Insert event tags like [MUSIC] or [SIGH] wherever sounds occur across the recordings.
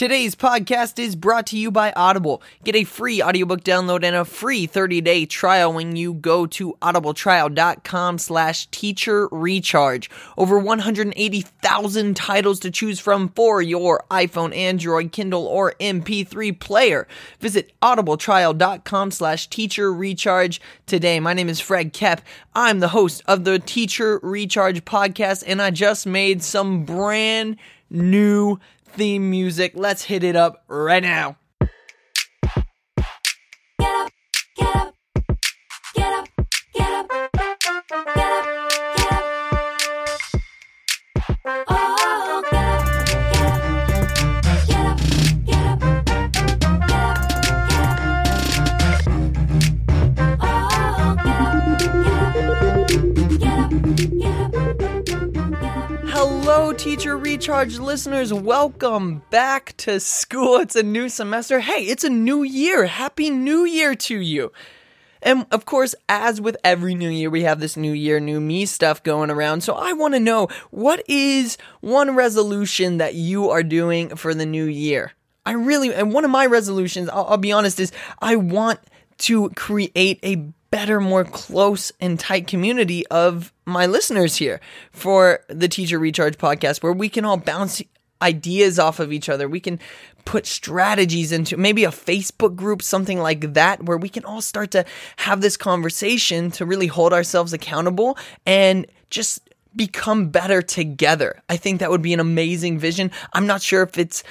Today's podcast is brought to you by Audible. Get a free audiobook download and a free 30-day trial when you go to audibletrial.com slash teacher recharge. Over 180,000 titles to choose from for your iPhone, Android, Kindle, or MP3 player. Visit audibletrial.com slash teacher recharge today. My name is Fred Kep. I'm the host of the Teacher Recharge podcast, and I just made some brand new theme music. Let's hit it up right now. Hello, Teacher Recharge listeners. Welcome back to school. It's a new semester. Hey, it's a new year. Happy New Year to you. And of course, as with every new year, we have this new year, new me stuff going around. So I want to know what is one resolution that you are doing for the new year? I really, and one of my resolutions, I'll, I'll be honest, is I want to create a better, more close and tight community of my listeners here for the Teacher Recharge podcast where we can all bounce ideas off of each other. We can put strategies into maybe a Facebook group, something like that, where we can all start to have this conversation to really hold ourselves accountable and just become better together. I think that would be an amazing vision. I'm not sure if it's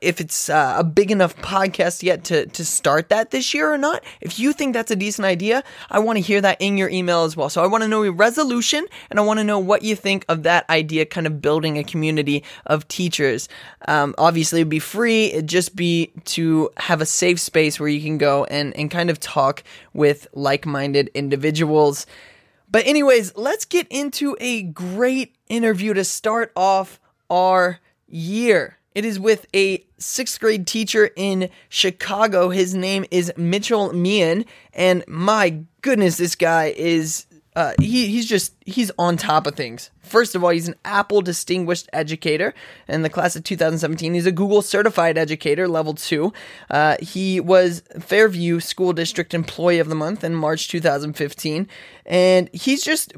if it's uh, a big enough podcast yet to to start that this year or not. If you think that's a decent idea, I want to hear that in your email as well. So I want to know your resolution and I want to know what you think of that idea, kind of building a community of teachers. Um, obviously, it'd be free. It'd just be to have a safe space where you can go and and kind of talk with like minded individuals. But anyways, let's get into a great interview to start off our year. It is with a sixth grade teacher in Chicago. His name is Mitchell Meighen, and my goodness, this guy is uh, he he's just he's on top of things. First of all, he's an Apple Distinguished Educator in the class of 2017. He's a Google Certified Educator, level two. Uh, he was Fairview School District Employee of the Month in March 2015, and he's just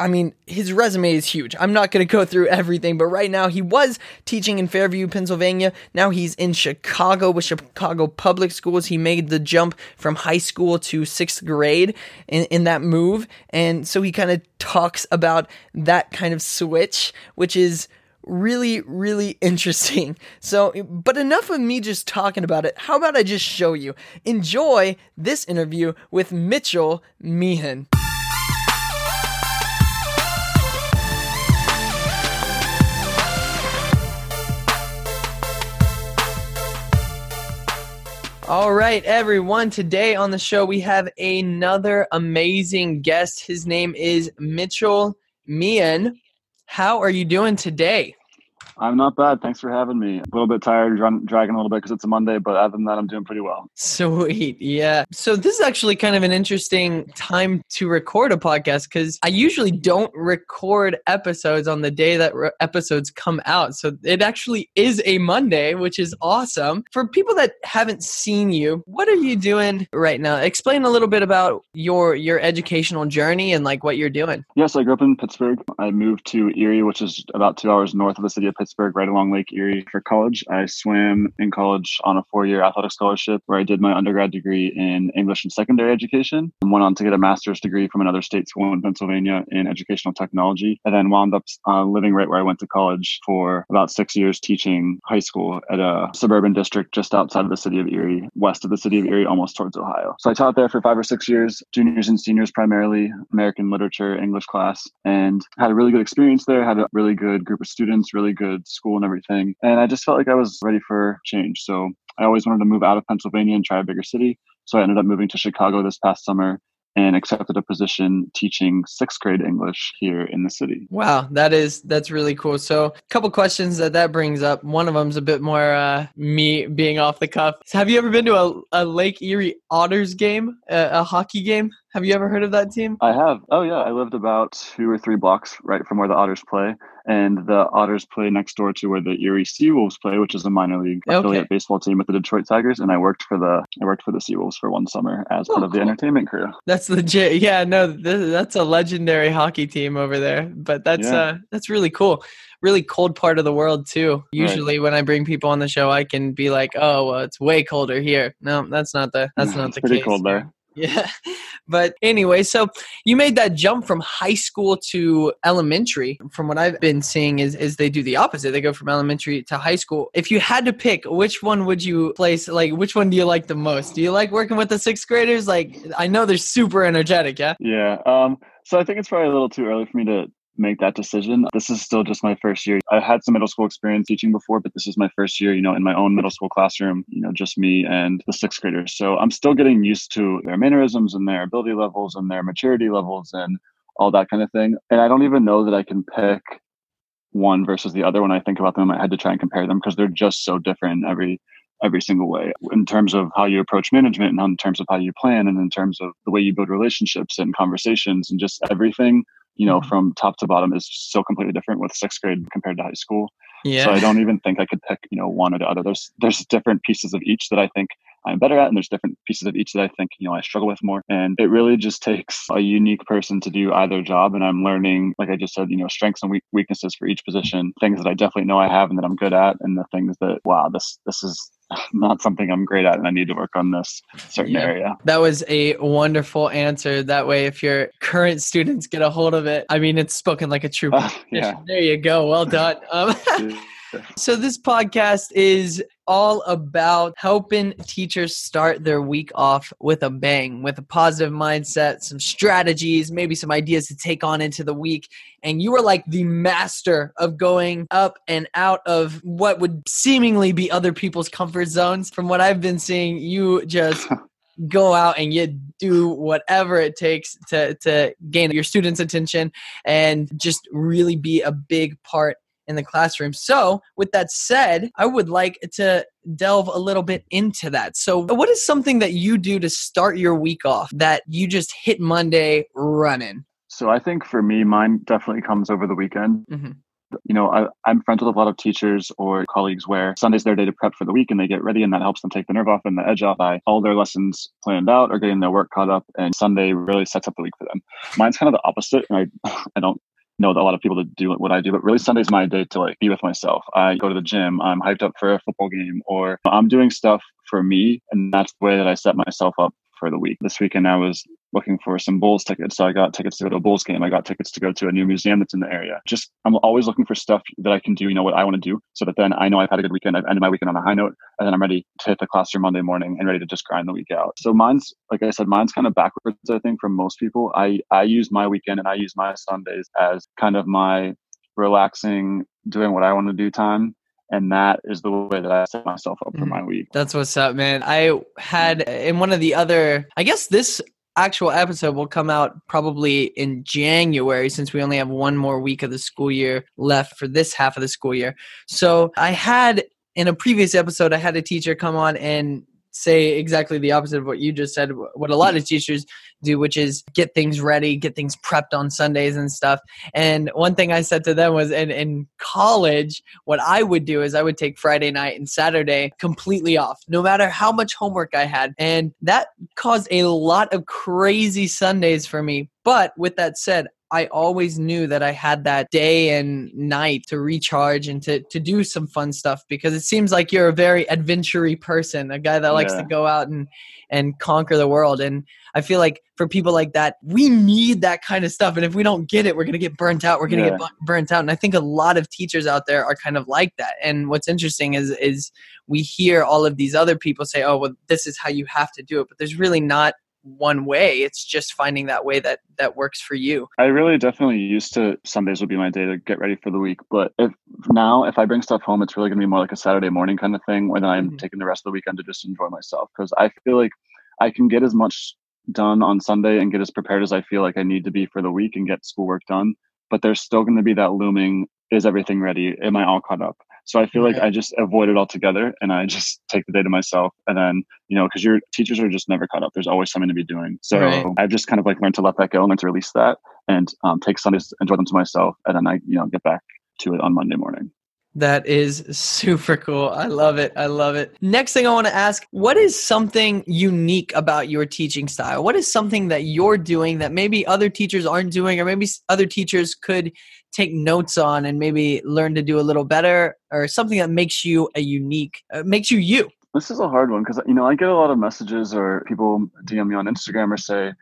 I mean, his resume is huge. I'm not going to go through everything, but right now he was teaching in Fairview, Pennsylvania. Now he's in Chicago with Chicago Public Schools. He made the jump from high school to sixth grade in, in that move. And so he kind of talks about that kind of switch, which is really, really [LAUGHS] interesting. So, but enough of me just talking about it. How about I just show you? Enjoy this interview with Mitchell Meighen. All right, everyone. Today on the show, we have another amazing guest. His name is Mitchell Meighen. How are you doing today? I'm not bad. Thanks for having me. A little bit tired, run, dragging a little bit because it's a Monday, but other than that, I'm doing pretty well. Sweet. Yeah. So, this is actually kind of an interesting time to record a podcast because I usually don't record episodes on the day that re- episodes come out. So, it actually is a Monday, which is awesome. For people that haven't seen you, what are you doing right now? Explain a little bit about your your educational journey and like what you're doing. Yes, I grew up in Pittsburgh. I moved to Erie, which is about two hours north of the city of Pittsburgh, right along Lake Erie for college. I swam in college on a four year athletic scholarship where I did my undergrad degree in English and secondary education and went on to get a master's degree from another state school in Pennsylvania in educational technology. And then wound up uh, living right where I went to college for about six years teaching high school at a suburban district just outside of the city of Erie, west of the city of Erie, almost towards Ohio. So I taught there for five or six years, juniors and seniors primarily, American literature, English class, and had a really good experience there, had a really good group of students, really good school and everything. And I just felt like I was ready for change. So I always wanted to move out of Pennsylvania and try a bigger city. So I ended up moving to Chicago this past summer and accepted a position teaching sixth grade English here in the city. Wow, that is that's really cool. So, a couple questions that that brings up. One of them's a bit more uh, me being off the cuff. Have you ever been to a, a Lake Erie Otters game, a, a hockey game? Have you ever heard of that team? I have. Oh yeah, I lived about two or three blocks right from where the Otters play, and the Otters play next door to where the Erie Seawolves play, which is a minor league Okay. affiliate baseball team with the Detroit Tigers. And I worked for the I worked for the Seawolves for one summer as Oh, part of the cool. entertainment crew. That's legit. Yeah, no, th- that's a legendary hockey team over there. But that's Yeah. uh that's really cool. Really cold part of the world too. Usually when I bring people on the show, I can be like, "Oh, well, it's way colder here." No, that's not the that's [LAUGHS] not It's the pretty case. cold there. Yeah. [LAUGHS] But anyway, so you made that jump from high school to elementary. From what I've been seeing is is they do the opposite. They go from elementary to high school. If you had to pick, which one would you place like which one do you like the most? Do you like working with the 6th graders? Like I know they're super energetic, yeah? Yeah. Um, so I think it's probably a little too early for me to make that decision. This is still just my first year. I had some middle school experience teaching before, but this is my first year, you know, in my own middle school classroom, you know, just me and the sixth graders. So I'm still getting used to their mannerisms and their ability levels and their maturity levels and all that kind of thing. And I don't even know that I can pick one versus the other when I think about them. I had to try and compare them because they're just so different every every single way in terms of how you approach management and in terms of how you plan and in terms of the way you build relationships and conversations and just everything you know Mhm. from top to bottom is so completely different with sixth grade compared to high school Yeah. so i don't even think i could pick you know one or the other there's there's different pieces of each that i think i'm better at and there's different pieces of each that i think you know i struggle with more and it really just takes a unique person to do either job and i'm learning like i just said you know strengths and weak- weaknesses for each position things that i definitely know i have and that i'm good at and the things that wow this this is [LAUGHS] not something i'm great at and i need to work on this certain Yeah. area That was a wonderful answer. That way, if your current students get a hold of it, I mean, it's spoken like a true. Uh, [LAUGHS] yeah. There you go. Well done. Um, [LAUGHS] so this podcast is all about helping teachers start their week off with a bang, with a positive mindset, some strategies, maybe some ideas to take on into the week. And you are like the master of going up and out of what would seemingly be other people's comfort zones. From what I've been seeing, you just [LAUGHS] go out and you do whatever it takes to to gain your students' attention and just really be a big part in the classroom. So, with that said, I would like to delve a little bit into that. So, what is something that you do to start your week off that you just hit Monday running? so i think for me mine definitely comes over the weekend Mhm. you know, I, I'm friends with a lot of teachers or colleagues where Sunday's their day to prep for the week and they get ready and that helps them take the nerve off and the edge off by all their lessons planned out or getting their work caught up. And Sunday really sets up the week for them. Mine's kind of the opposite. And I, [LAUGHS] I don't know that a lot of people that do what I do, but really Sunday's my day to like be with myself. I go to the gym, I'm hyped up for a football game or I'm doing stuff for me. And that's the way that I set myself up for the week. This weekend I was looking for some Bulls tickets. So I got tickets to go to a Bulls game. I got tickets to go to a new museum that's in the area. Just I'm always looking for stuff that I can do, you know, what I want to do. So that then I know I've had a good weekend. I've ended my weekend on a high note and then I'm ready to hit the classroom Monday morning and ready to just grind the week out. So mine's like I said, mine's kind of backwards, I think, from most people. I I use my weekend and I use my Sundays as kind of my relaxing, doing what I want to do time. And that is the way that I set myself up for Mhm. my week. That's what's up, man. I had in one of the other, I guess this actual episode will come out probably in January since we only have one more week of the school year left for this half of the school year. So I had in a previous episode, I had a teacher come on and say exactly the opposite of what you just said, what a lot of teachers do, which is get things ready, get things prepped on Sundays and stuff. And one thing I said to them was in, in college, what I would do is I would take Friday night and Saturday completely off, no matter how much homework I had. And that caused a lot of crazy Sundays for me. But with that said, I always knew that I had that day and night to recharge and to, to do some fun stuff because it seems like you're a very adventure person, a guy that likes Yeah. to go out and, and conquer the world. And I feel like for people like that, we need that kind of stuff. And if we don't get it, we're going to get burnt out. We're going to Yeah. get burnt out. And I think a lot of teachers out there are kind of like that. And what's interesting is, is we hear all of these other people say, oh, well, this is how you have to do it. But there's really not one way. It's just finding that way that, that works for you. I really definitely used to Sundays would be my day to get ready for the week. But if now if I bring stuff home, it's really gonna be more like a Saturday morning kind of thing, where then I'm Mhm. taking the rest of the weekend to just enjoy myself. Because I feel like I can get as much done on Sunday and get as prepared as I feel like I need to be for the week and get schoolwork done but there's still going to be that looming is everything ready? Am i all caught up? So i feel like i just avoid it altogether and i just [LAUGHS] take the day to myself and then you know because your teachers are just never caught up. There's always something to be doing. So Right. i've just kind of like learned to let that go and learn to release that and um, take sundays enjoy them to myself and then i you know get back to it on monday morning That is super cool. I love it. I love it. Next thing I want to ask what is something unique about your teaching style? What is something that you're doing that maybe other teachers aren't doing, or maybe other teachers could take notes on and maybe learn to do a little better, or something that makes you a unique, uh, makes you you? This is a hard one because you know I get a lot of messages or people DM me on Instagram or say,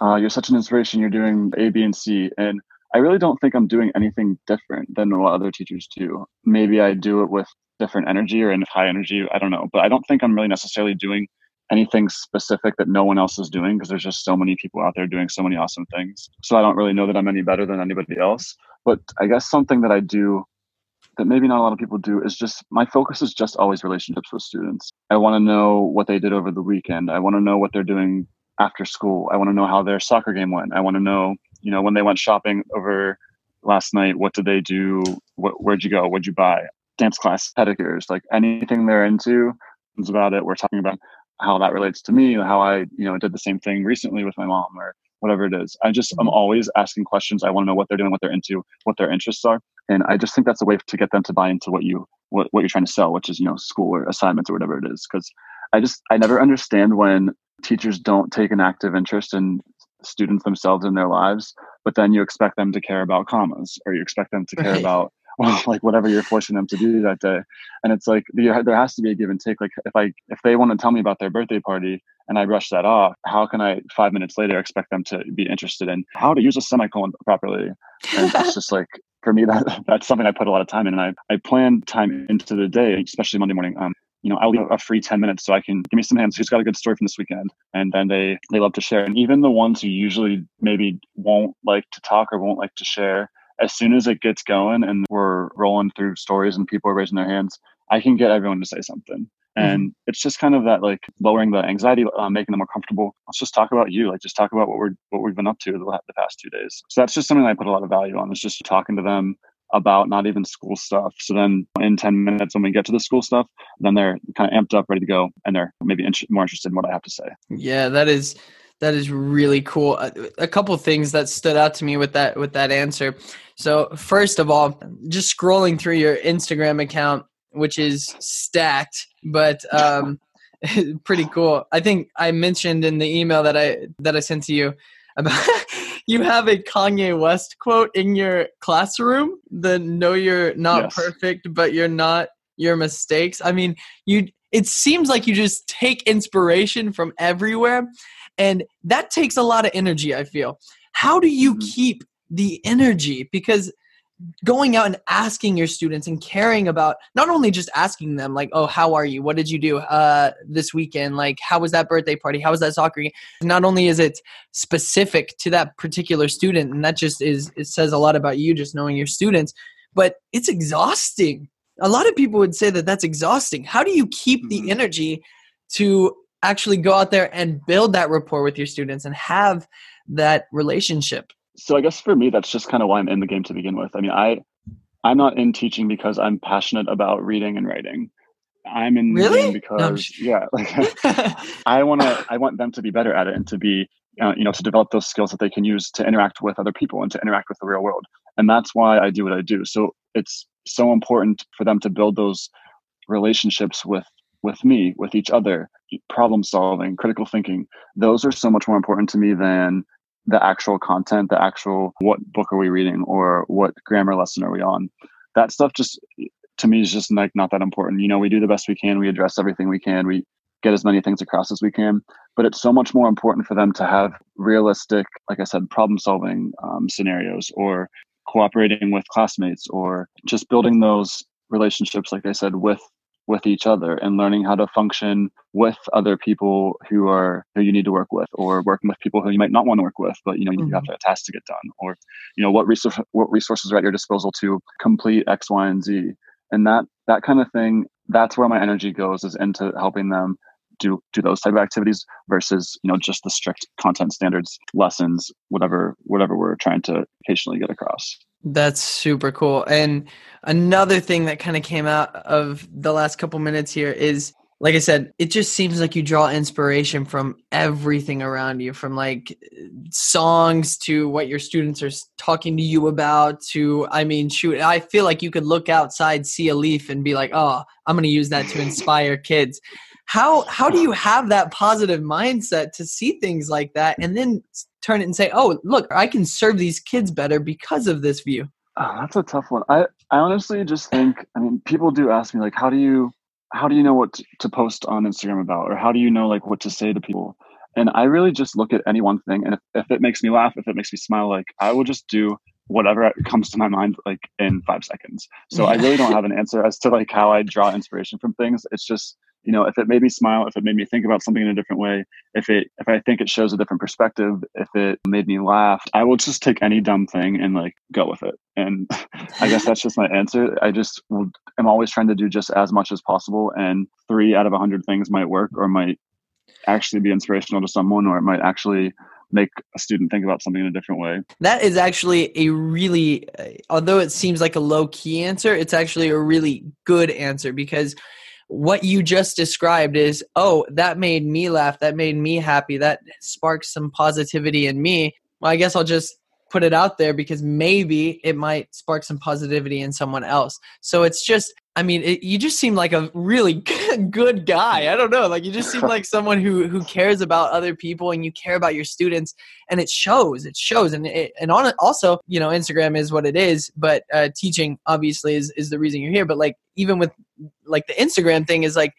uh, "You're such an inspiration. You're doing A, B, and C," and I really don't think I'm doing anything different than what other teachers do. Maybe I do it with different energy or in high energy. I don't know, but I don't think I'm really necessarily doing anything specific that no one else is doing because there's just so many people out there doing so many awesome things. So I don't really know that I'm any better than anybody else. But I guess something that I do that maybe not a lot of people do is just my focus is just always relationships with students. I want to know what they did over the weekend. I want to know what they're doing after school. I want to know how their soccer game went. I want to know, you know, when they went shopping over last night, what did they do? What, where'd you go? What'd you buy? Dance class, pedicures, like anything they're into is about it. We're talking about how that relates to me, how I, you know, did the same thing recently with my mom or whatever it is. I just, I'm mm-hmm. always asking questions. I want to know what they're doing, what they're into, what their interests are. And I just think that's a way to get them to buy into what you, what, what you're trying to sell, which is, you know, school or assignments or whatever it is. Cause I just, I never understand when teachers don't take an active interest in students themselves in their lives, but then you expect them to care about commas or you expect them to care Right. about [LAUGHS] well, like whatever you're forcing them to do that day. And it's like there there has to be a give and take. Like if I if they want to tell me about their birthday party and I brush that off, how can I five minutes later expect them to be interested in how to use a semicolon properly? And it's just like for me that [LAUGHS] that's something I put a lot of time in, and I I plan time into the day, especially Monday morning. Um, you know, I'll leave a free 10 minutes so I can give me some hands. Who's got a good story from this weekend? And then they, they love to share. And even the ones who usually maybe won't like to talk or won't like to share, as soon as it gets going and we're rolling through stories and people are raising their hands, I can get everyone to say something. And it's just kind of that like lowering the anxiety, uh, making them more comfortable. Let's just talk about you. Like just talk about what we're what we've been up to the, the past two days. So that's just something I put a lot of value on. Is just talking to them about not even school stuff. So then in 10 minutes when we get to the school stuff, then they're kind of amped up, ready to go, and they're maybe int- more interested in what I have to say. Yeah, that is that is really cool. A, a couple things that stood out to me with that with that answer. So first of all, just scrolling through your Instagram account, which is stacked, but um, [LAUGHS] pretty cool. I think I mentioned in the email that I that I sent to you about you have a Kanye West quote in your classroom. The "Know you're not Yes. perfect, but you're not your mistakes." I mean, you. It seems like you just take inspiration from everywhere, and that takes a lot of energy. I feel. How do you Mhm. keep the energy? Because going out and asking your students and caring about not only just asking them like oh how are you? What did you do uh this weekend? Like how was that birthday party? How was that soccer game? Not only is it specific to that particular student and that just is it says a lot about you just knowing your students but it's exhausting. A lot of people would say that that's exhausting. How do you keep the Mhm. energy to actually go out there and build that rapport with your students and have that relationship So I guess for me, that's just kind of why I'm in the game to begin with. I mean, I I'm not in teaching because I'm passionate about reading and writing. I'm in Really? No, because sh- yeah, [LAUGHS] like [LAUGHS] I want to I want them to be better at it and to be uh, you know to develop those skills that they can use to interact with other people and to interact with the real world. And that's why I do what I do. So it's so important for them to build those relationships with with me, with each other, problem solving, critical thinking. Those are so much more important to me than the actual content, the actual what book are we reading or what grammar lesson are we on. That stuff just to me is just like not that important. You know, we do the best we can, we address everything we can, we get as many things across as we can. But it's so much more important for them to have realistic, like I said, problem solving um, scenarios or cooperating with classmates or just building those relationships, like I said, with with each other and learning how to function with other people who are who you need to work with or working with people who you might not want to work with but you know you have mm-hmm. a task to get done or you know what resource what resources are at your disposal to complete x y and z. And that that kind of thing that's where my energy goes is into helping them do do those type of activities versus you know just the strict content standards lessons whatever whatever we're trying to occasionally get across That's super cool. And another thing that kind of came out of the last couple minutes here is like I said, it just seems like you draw inspiration from everything around you, from like songs to what your students are talking to you about to, I mean, shoot, I feel like you could look outside, see a leaf, and be like, oh, I'm going to use that to inspire kids. How how do you have that positive mindset to see things like that and then turn it and say, oh, look, I can serve these kids better because of this view? Oh, that's a tough one. I, I honestly just think, I mean, people do ask me like, how do you, how do you know what to, post on Instagram about, or how do you know like what to say to people? And I really just look at any one thing, and if, if it makes me laugh, if it makes me smile, like I will just do whatever comes to my mind like in five seconds. So I really don't [LAUGHS] have an answer as to like how I draw inspiration from things. It's just you know if it made me smile, if it made me think about something in a different way, if it if I think it shows a different perspective, if it made me laugh, I will just take any dumb thing and like go with it. And [LAUGHS] I guess that's just my answer. I just will, am always trying to do just as much as possible, and three out of a hundred things might work or might actually be inspirational to someone, or it might actually make a student think about something in a different way. That is actually a really, although it seems like a low key answer, it's actually a really good answer because what you just described is, oh, that made me laugh. That made me happy. That sparks some positivity in me. Well, I guess I'll just put it out there because maybe it might spark some positivity in someone else. So it's just, I mean, it, you just seem like a really [LAUGHS] good, guy. I don't know, like you just seem [LAUGHS] like someone who who cares about other people and you care about your students, and it shows. It shows, and it, and on it also, you know, Instagram is what it is, but uh, teaching obviously is is the reason you're here. But like even with like the Instagram thing is like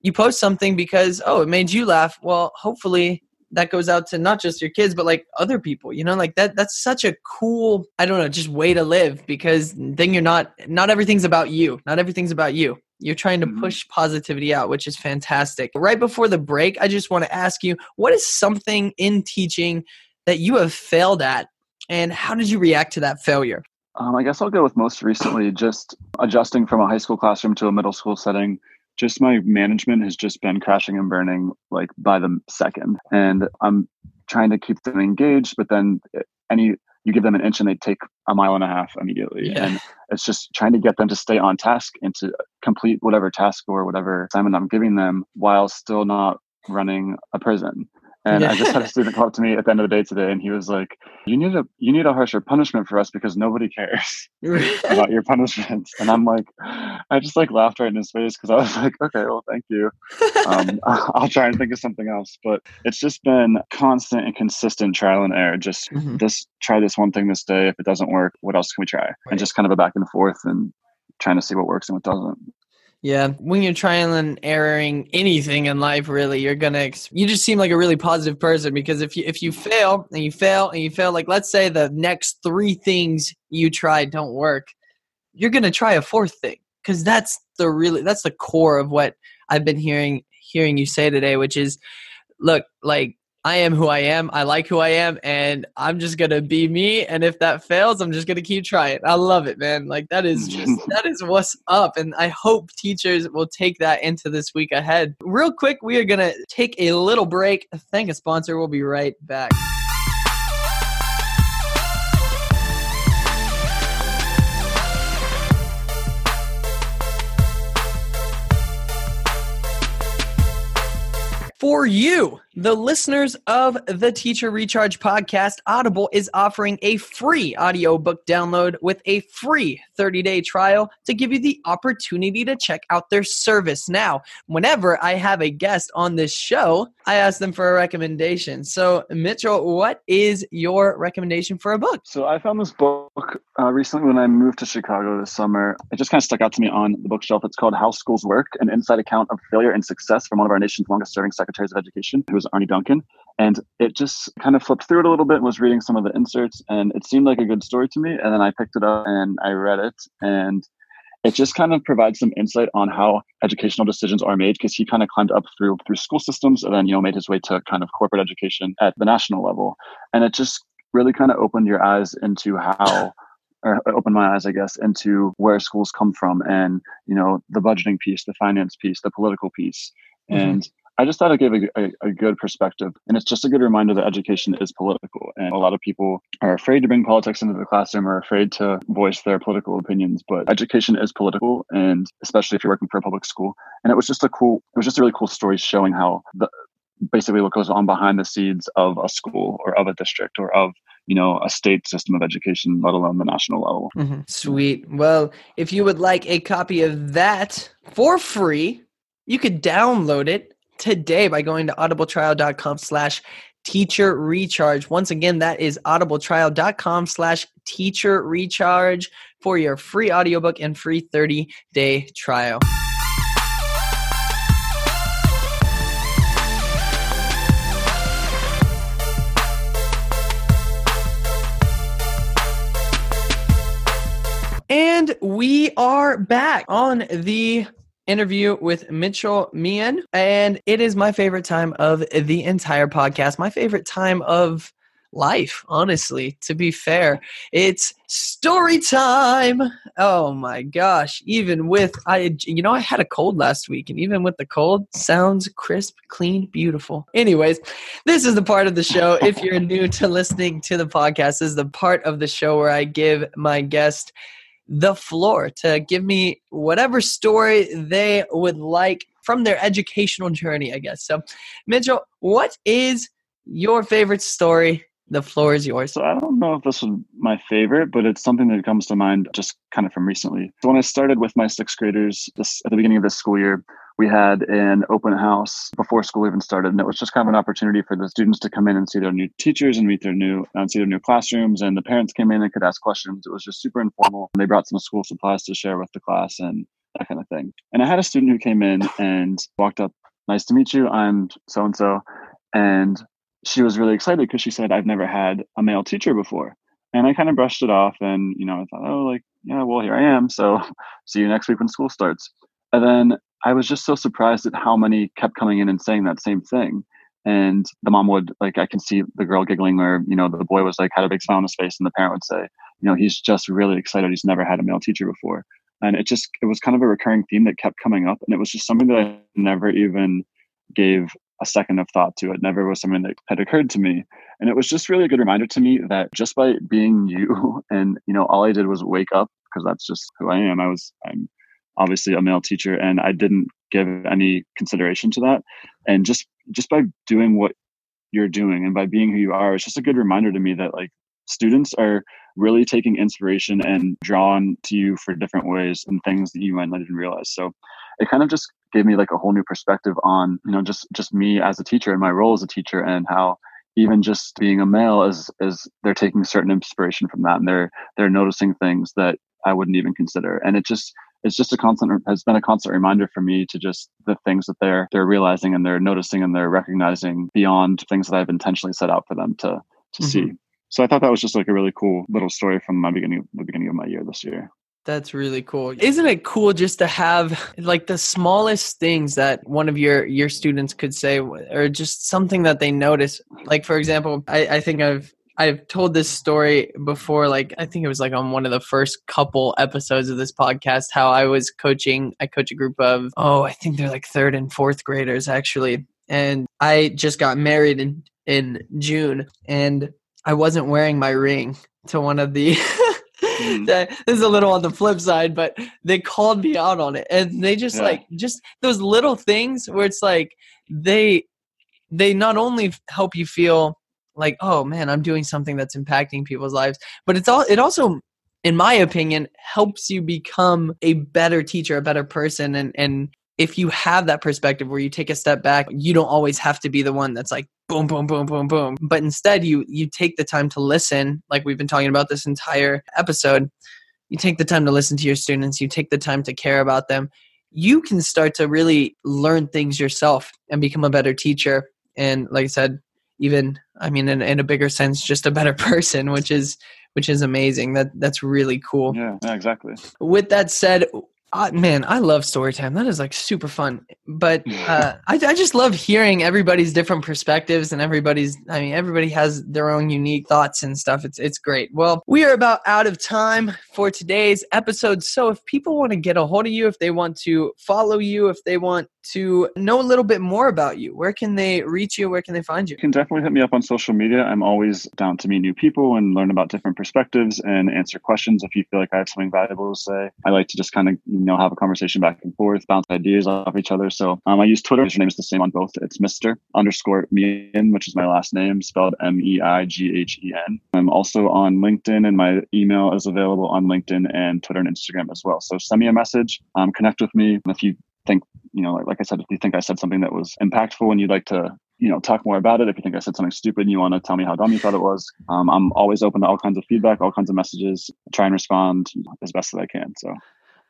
you post something because oh it made you laugh. Well, hopefully that goes out to not just your kids but like other people you know? Like that that's such a cool i don't know just way to live because then you're not not everything's about you. Not everything's about you. You're trying to Mhm. push positivity out which is fantastic. Right before the break i just want to ask you what is something in teaching that you have failed at and how did you react to that failure? Um, I guess I'll go with most recently, just adjusting from a high school classroom to a middle school setting. Just my management has just been crashing and burning like by the second, and I'm trying to keep them engaged. But then eh, any you give them an inch and they take a mile and a half immediately, Yeah. and it's just trying to get them to stay on task and to complete whatever task or whatever assignment I'm giving them while still not running a prison. And I just had a student come up to me at the end of the day today, and he was like, "You need a you need a harsher punishment for us because nobody cares [LAUGHS] about your punishments." And I'm like, I just like laughed right in his face because I was like, "Okay, well, thank you. Um, [LAUGHS] [LAUGHS] I'll try and think of something else." But it's just been constant and consistent trial and error. Just Mhm. this, try this one thing this day. If it doesn't work, what else can we try? Right. And just kind of a back and forth and trying to see what works and what doesn't. Yeah, when you're trying and erroring anything in life, really, you're gonna. Ex- you just seem like a really positive person because if you if you fail and you fail and you fail, like let's say the next three things you tried don't work, you're gonna try a fourth thing because that's the really that's the core of what I've been hearing hearing you say today, which is, look, like I am who I am. I like who I am, and I'm just gonna be me. And if that fails, I'm just gonna keep trying. I love it, man. Like that is [LAUGHS] just that is what's up. And I hope teachers will take that into this week ahead. Real quick, we are gonna take a little break. Thank a sponsor. We'll be right back. For you, the listeners of the Teacher Recharge podcast, Audible is offering a free audiobook download with a free 30 day trial to give you the opportunity to check out their service. Now, whenever I have a guest on this show, I ask them for a recommendation. So, Mitchell, what is your recommendation for a book? So I found this book uh, recently when I moved to Chicago this summer. It just kind of stuck out to me on the bookshelf. It's called How Schools Work, an inside account of failure and success from one of our nation's longest serving secretaries of education, who was Arne Duncan. And it just kind of flipped through it a little bit and was reading some of the inserts and it seemed like a good story to me. And then I picked it up and I read it and it just kind of provides some insight on how educational decisions are made because he kind of climbed up through through school systems and then you know made his way to kind of corporate education at the national level and it just really kind of opened your eyes into how or opened my eyes i guess into where schools come from and you know the budgeting piece the finance piece the political piece Mhm. and I just thought it gave a, a, a, good perspective. And it's just a good reminder that education is political. And a lot of people are afraid to bring politics into the classroom or afraid to voice their political opinions. But education is political, and especially if you're working for a public school. And it was just a cool, it was just a really cool story showing how the basically what goes on behind the scenes of a school or of a district or of you know a state system of education let alone the national level mm-hmm. sweet well if you would like a copy of that for free you could download it today by going to audibletrial.com slash teacher recharge. Once again, that is audibletrial.com slash teacher recharge for your free audiobook and free 30 day trial. And we are back on the interview with Mitchell Meighen. And it is my favorite time of the entire podcast, my favorite time of life, honestly, to be fair. It's story time. Oh my gosh. Even with I you know, I had a cold last week, and even with the cold, sounds crisp, clean, beautiful. Anyways, this is the part of the show. If you're new to listening to the podcast, this is the part of the show where I give my guest the floor to give me whatever story they would like from their educational journey, I guess. So, Mitchell, what is your favorite story? The floor is yours. So, I don't know if this was my favorite, but it's something that comes to mind just kind of from recently. So, when I started with my sixth graders this, at the beginning of this school year, we had an open house before school even started and it was just kind of an opportunity for the students to come in and see their new teachers and meet their new and see their new classrooms and the parents came in and could ask questions. It was just super informal. They brought some school supplies to share with the class and that kind of thing. And i had a student who came in and walked up nice to meet you. I'm so and so and she was really excited because she said i've never had a male teacher before. And i kind of brushed it off and you know i thought oh like yeah well here i am. So [LAUGHS] see you next week when school starts and then I was just so surprised at how many kept coming in and saying that same thing. And the mom would like, I can see the girl giggling, or you know, the boy was like had a big smile on his face, and the parent would say, you know, he's just really excited. He's never had a male teacher before, and it just it was kind of a recurring theme that kept coming up, and it was just something that I never even gave a second of thought to. It never was something that had occurred to me, and it was just really a good reminder to me that just by being you, [LAUGHS] and you know, all I did was wake up because that's just who I am. I was I'm obviously a male teacher and i didn't give any consideration to that. And just just by doing what you're doing and by being who you are it's just a good reminder to me that like students are really taking inspiration and drawn to you for different ways and things that you might not even realize. So it kind of just gave me like a whole new perspective on you know just just me as a teacher and my role as a teacher and how even just being a male is is they're taking certain inspiration from that and they're they're noticing things that I wouldn't even consider. And it just it's just a constant has been a constant reminder for me to just the things that they're they're realizing and they're noticing and they're recognizing beyond things that I've intentionally set out for them to to mm-hmm. see. So I thought that was just like a really cool little story from my beginning the beginning of my year this year. That's really cool. Isn't it cool just to have like the smallest things that one of your your students could say or just something that they notice? Like for example, I, I think I've I've told this story before, like I think it was like on one of the first couple episodes of this podcast, how I was coaching I coach a group of oh, I think they're like third and fourth graders actually. And I just got married in in June and I wasn't wearing my ring to one of the mm. [LAUGHS] this is a little on the flip side, but they called me out on it. And they just yeah. like just those little things where it's like they they not only help you feel like oh man i'm doing something that's impacting people's lives. But it's all it also in my opinion helps you become a better teacher a better person and and if you have that perspective where you take a step back you don't always have to be the one that's like boom boom boom boom boom. But instead you you take the time to listen like we've been talking about this entire episode. You take the time to listen to your students you take the time to care about them. You can start to really learn things yourself and become a better teacher. And like i said even i mean in, in a bigger sense just a better [LAUGHS] person which is which is amazing. That that's really cool. Yeah, yeah exactly. With that said uh, man i love story time that is like super fun. But uh, I, I just love hearing everybody's different perspectives and everybody's i mean everybody has their own unique thoughts and stuff. It's it's great. Well we are about out of time for today's episode. So if people want to get a hold of you if they want to follow you if they want to know a little bit more about you where can they reach you? Where can they find you? You can definitely hit me up on social media. I'm always down to meet new people and learn about different perspectives and answer questions if you feel like I have something valuable to say. I like to just kind of, you know, have a conversation back and forth, bounce ideas off each other. So um, I use Twitter. Your name is the same on both. It's Mr. underscore Meighen, which is my last name, spelled M E I G H E N. I'm also on LinkedIn and my email is available on LinkedIn and Twitter and Instagram as well. So send me a message, um, connect with me. If you think, you know, like, like I said, if you think I said something that was impactful and you'd like to you know talk more about it if you think i said something stupid and you want to tell me how dumb you thought it was um, i'm always open to all kinds of feedback all kinds of messages try and respond as best as i can so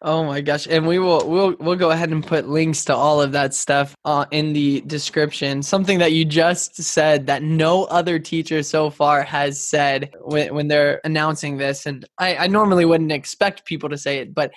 Oh my gosh! And we will we'll we'll go ahead and put links to all of that stuff uh, in the description. Something that you just said that no other teacher so far has said when when they're announcing this, and I, I normally wouldn't expect people to say it, but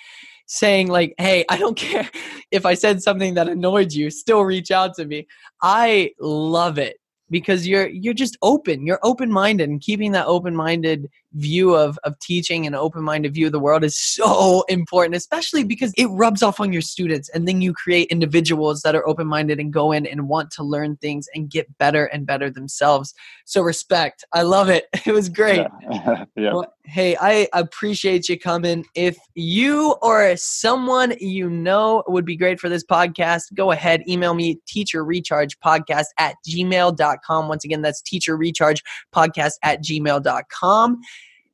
saying like, "Hey, I don't [LAUGHS] care if I said something that annoyed you, still reach out to me." I love it because you're you're just open you're open-minded and keeping that open-minded view of of teaching and open-minded view of the world is so important especially because it rubs off on your students and then you create individuals that are open-minded and go in and want to learn things and get better and better themselves so respect i love it [LAUGHS] it was great yeah, [LAUGHS] yeah. well, hey, I appreciate you coming. If you or someone you know would be great for this podcast, go ahead, email me teacherrechargepodcast at gmail.com. Once again, that's teacherrechargepodcast at gmail.com.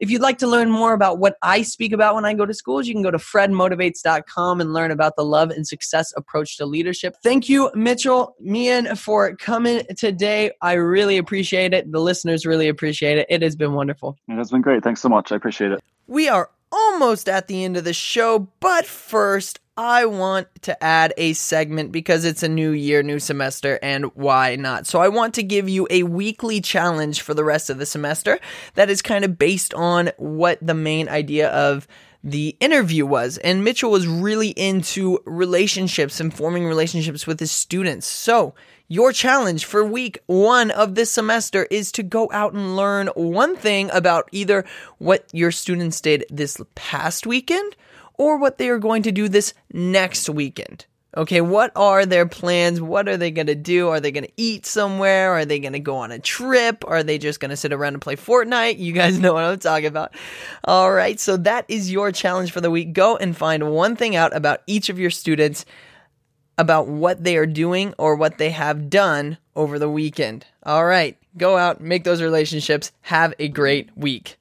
If you'd like to learn more about what I speak about when I go to schools, you can go to fredmotivates.com and learn about the love and success approach to leadership. Thank you, Mitchell Meighen, for coming today. I really appreciate it. The listeners really appreciate it. It has been wonderful. it has been great thanks so much i appreciate it We are almost at the end of the show, but first, I want to add a segment because it's a new year, new semester, and why not? So, I want to give you a weekly challenge for the rest of the semester that is kind of based on what the main idea of the interview was. And Mitchell was really into relationships and forming relationships with his students. So, your challenge for week one of this semester is to go out and learn one thing about either what your students did this past weekend or what they are going to do this next weekend. Okay, what are their plans? What are they going to do? Are they going to eat somewhere? Are they going to go on a trip? Are they just going to sit around and play Fortnite? You guys [LAUGHS] know what I'm talking about. All right, so that is your challenge for the week. Go and find one thing out about each of your students about what they are doing or what they have done over the weekend. All right, go out, make those relationships. Have a great week.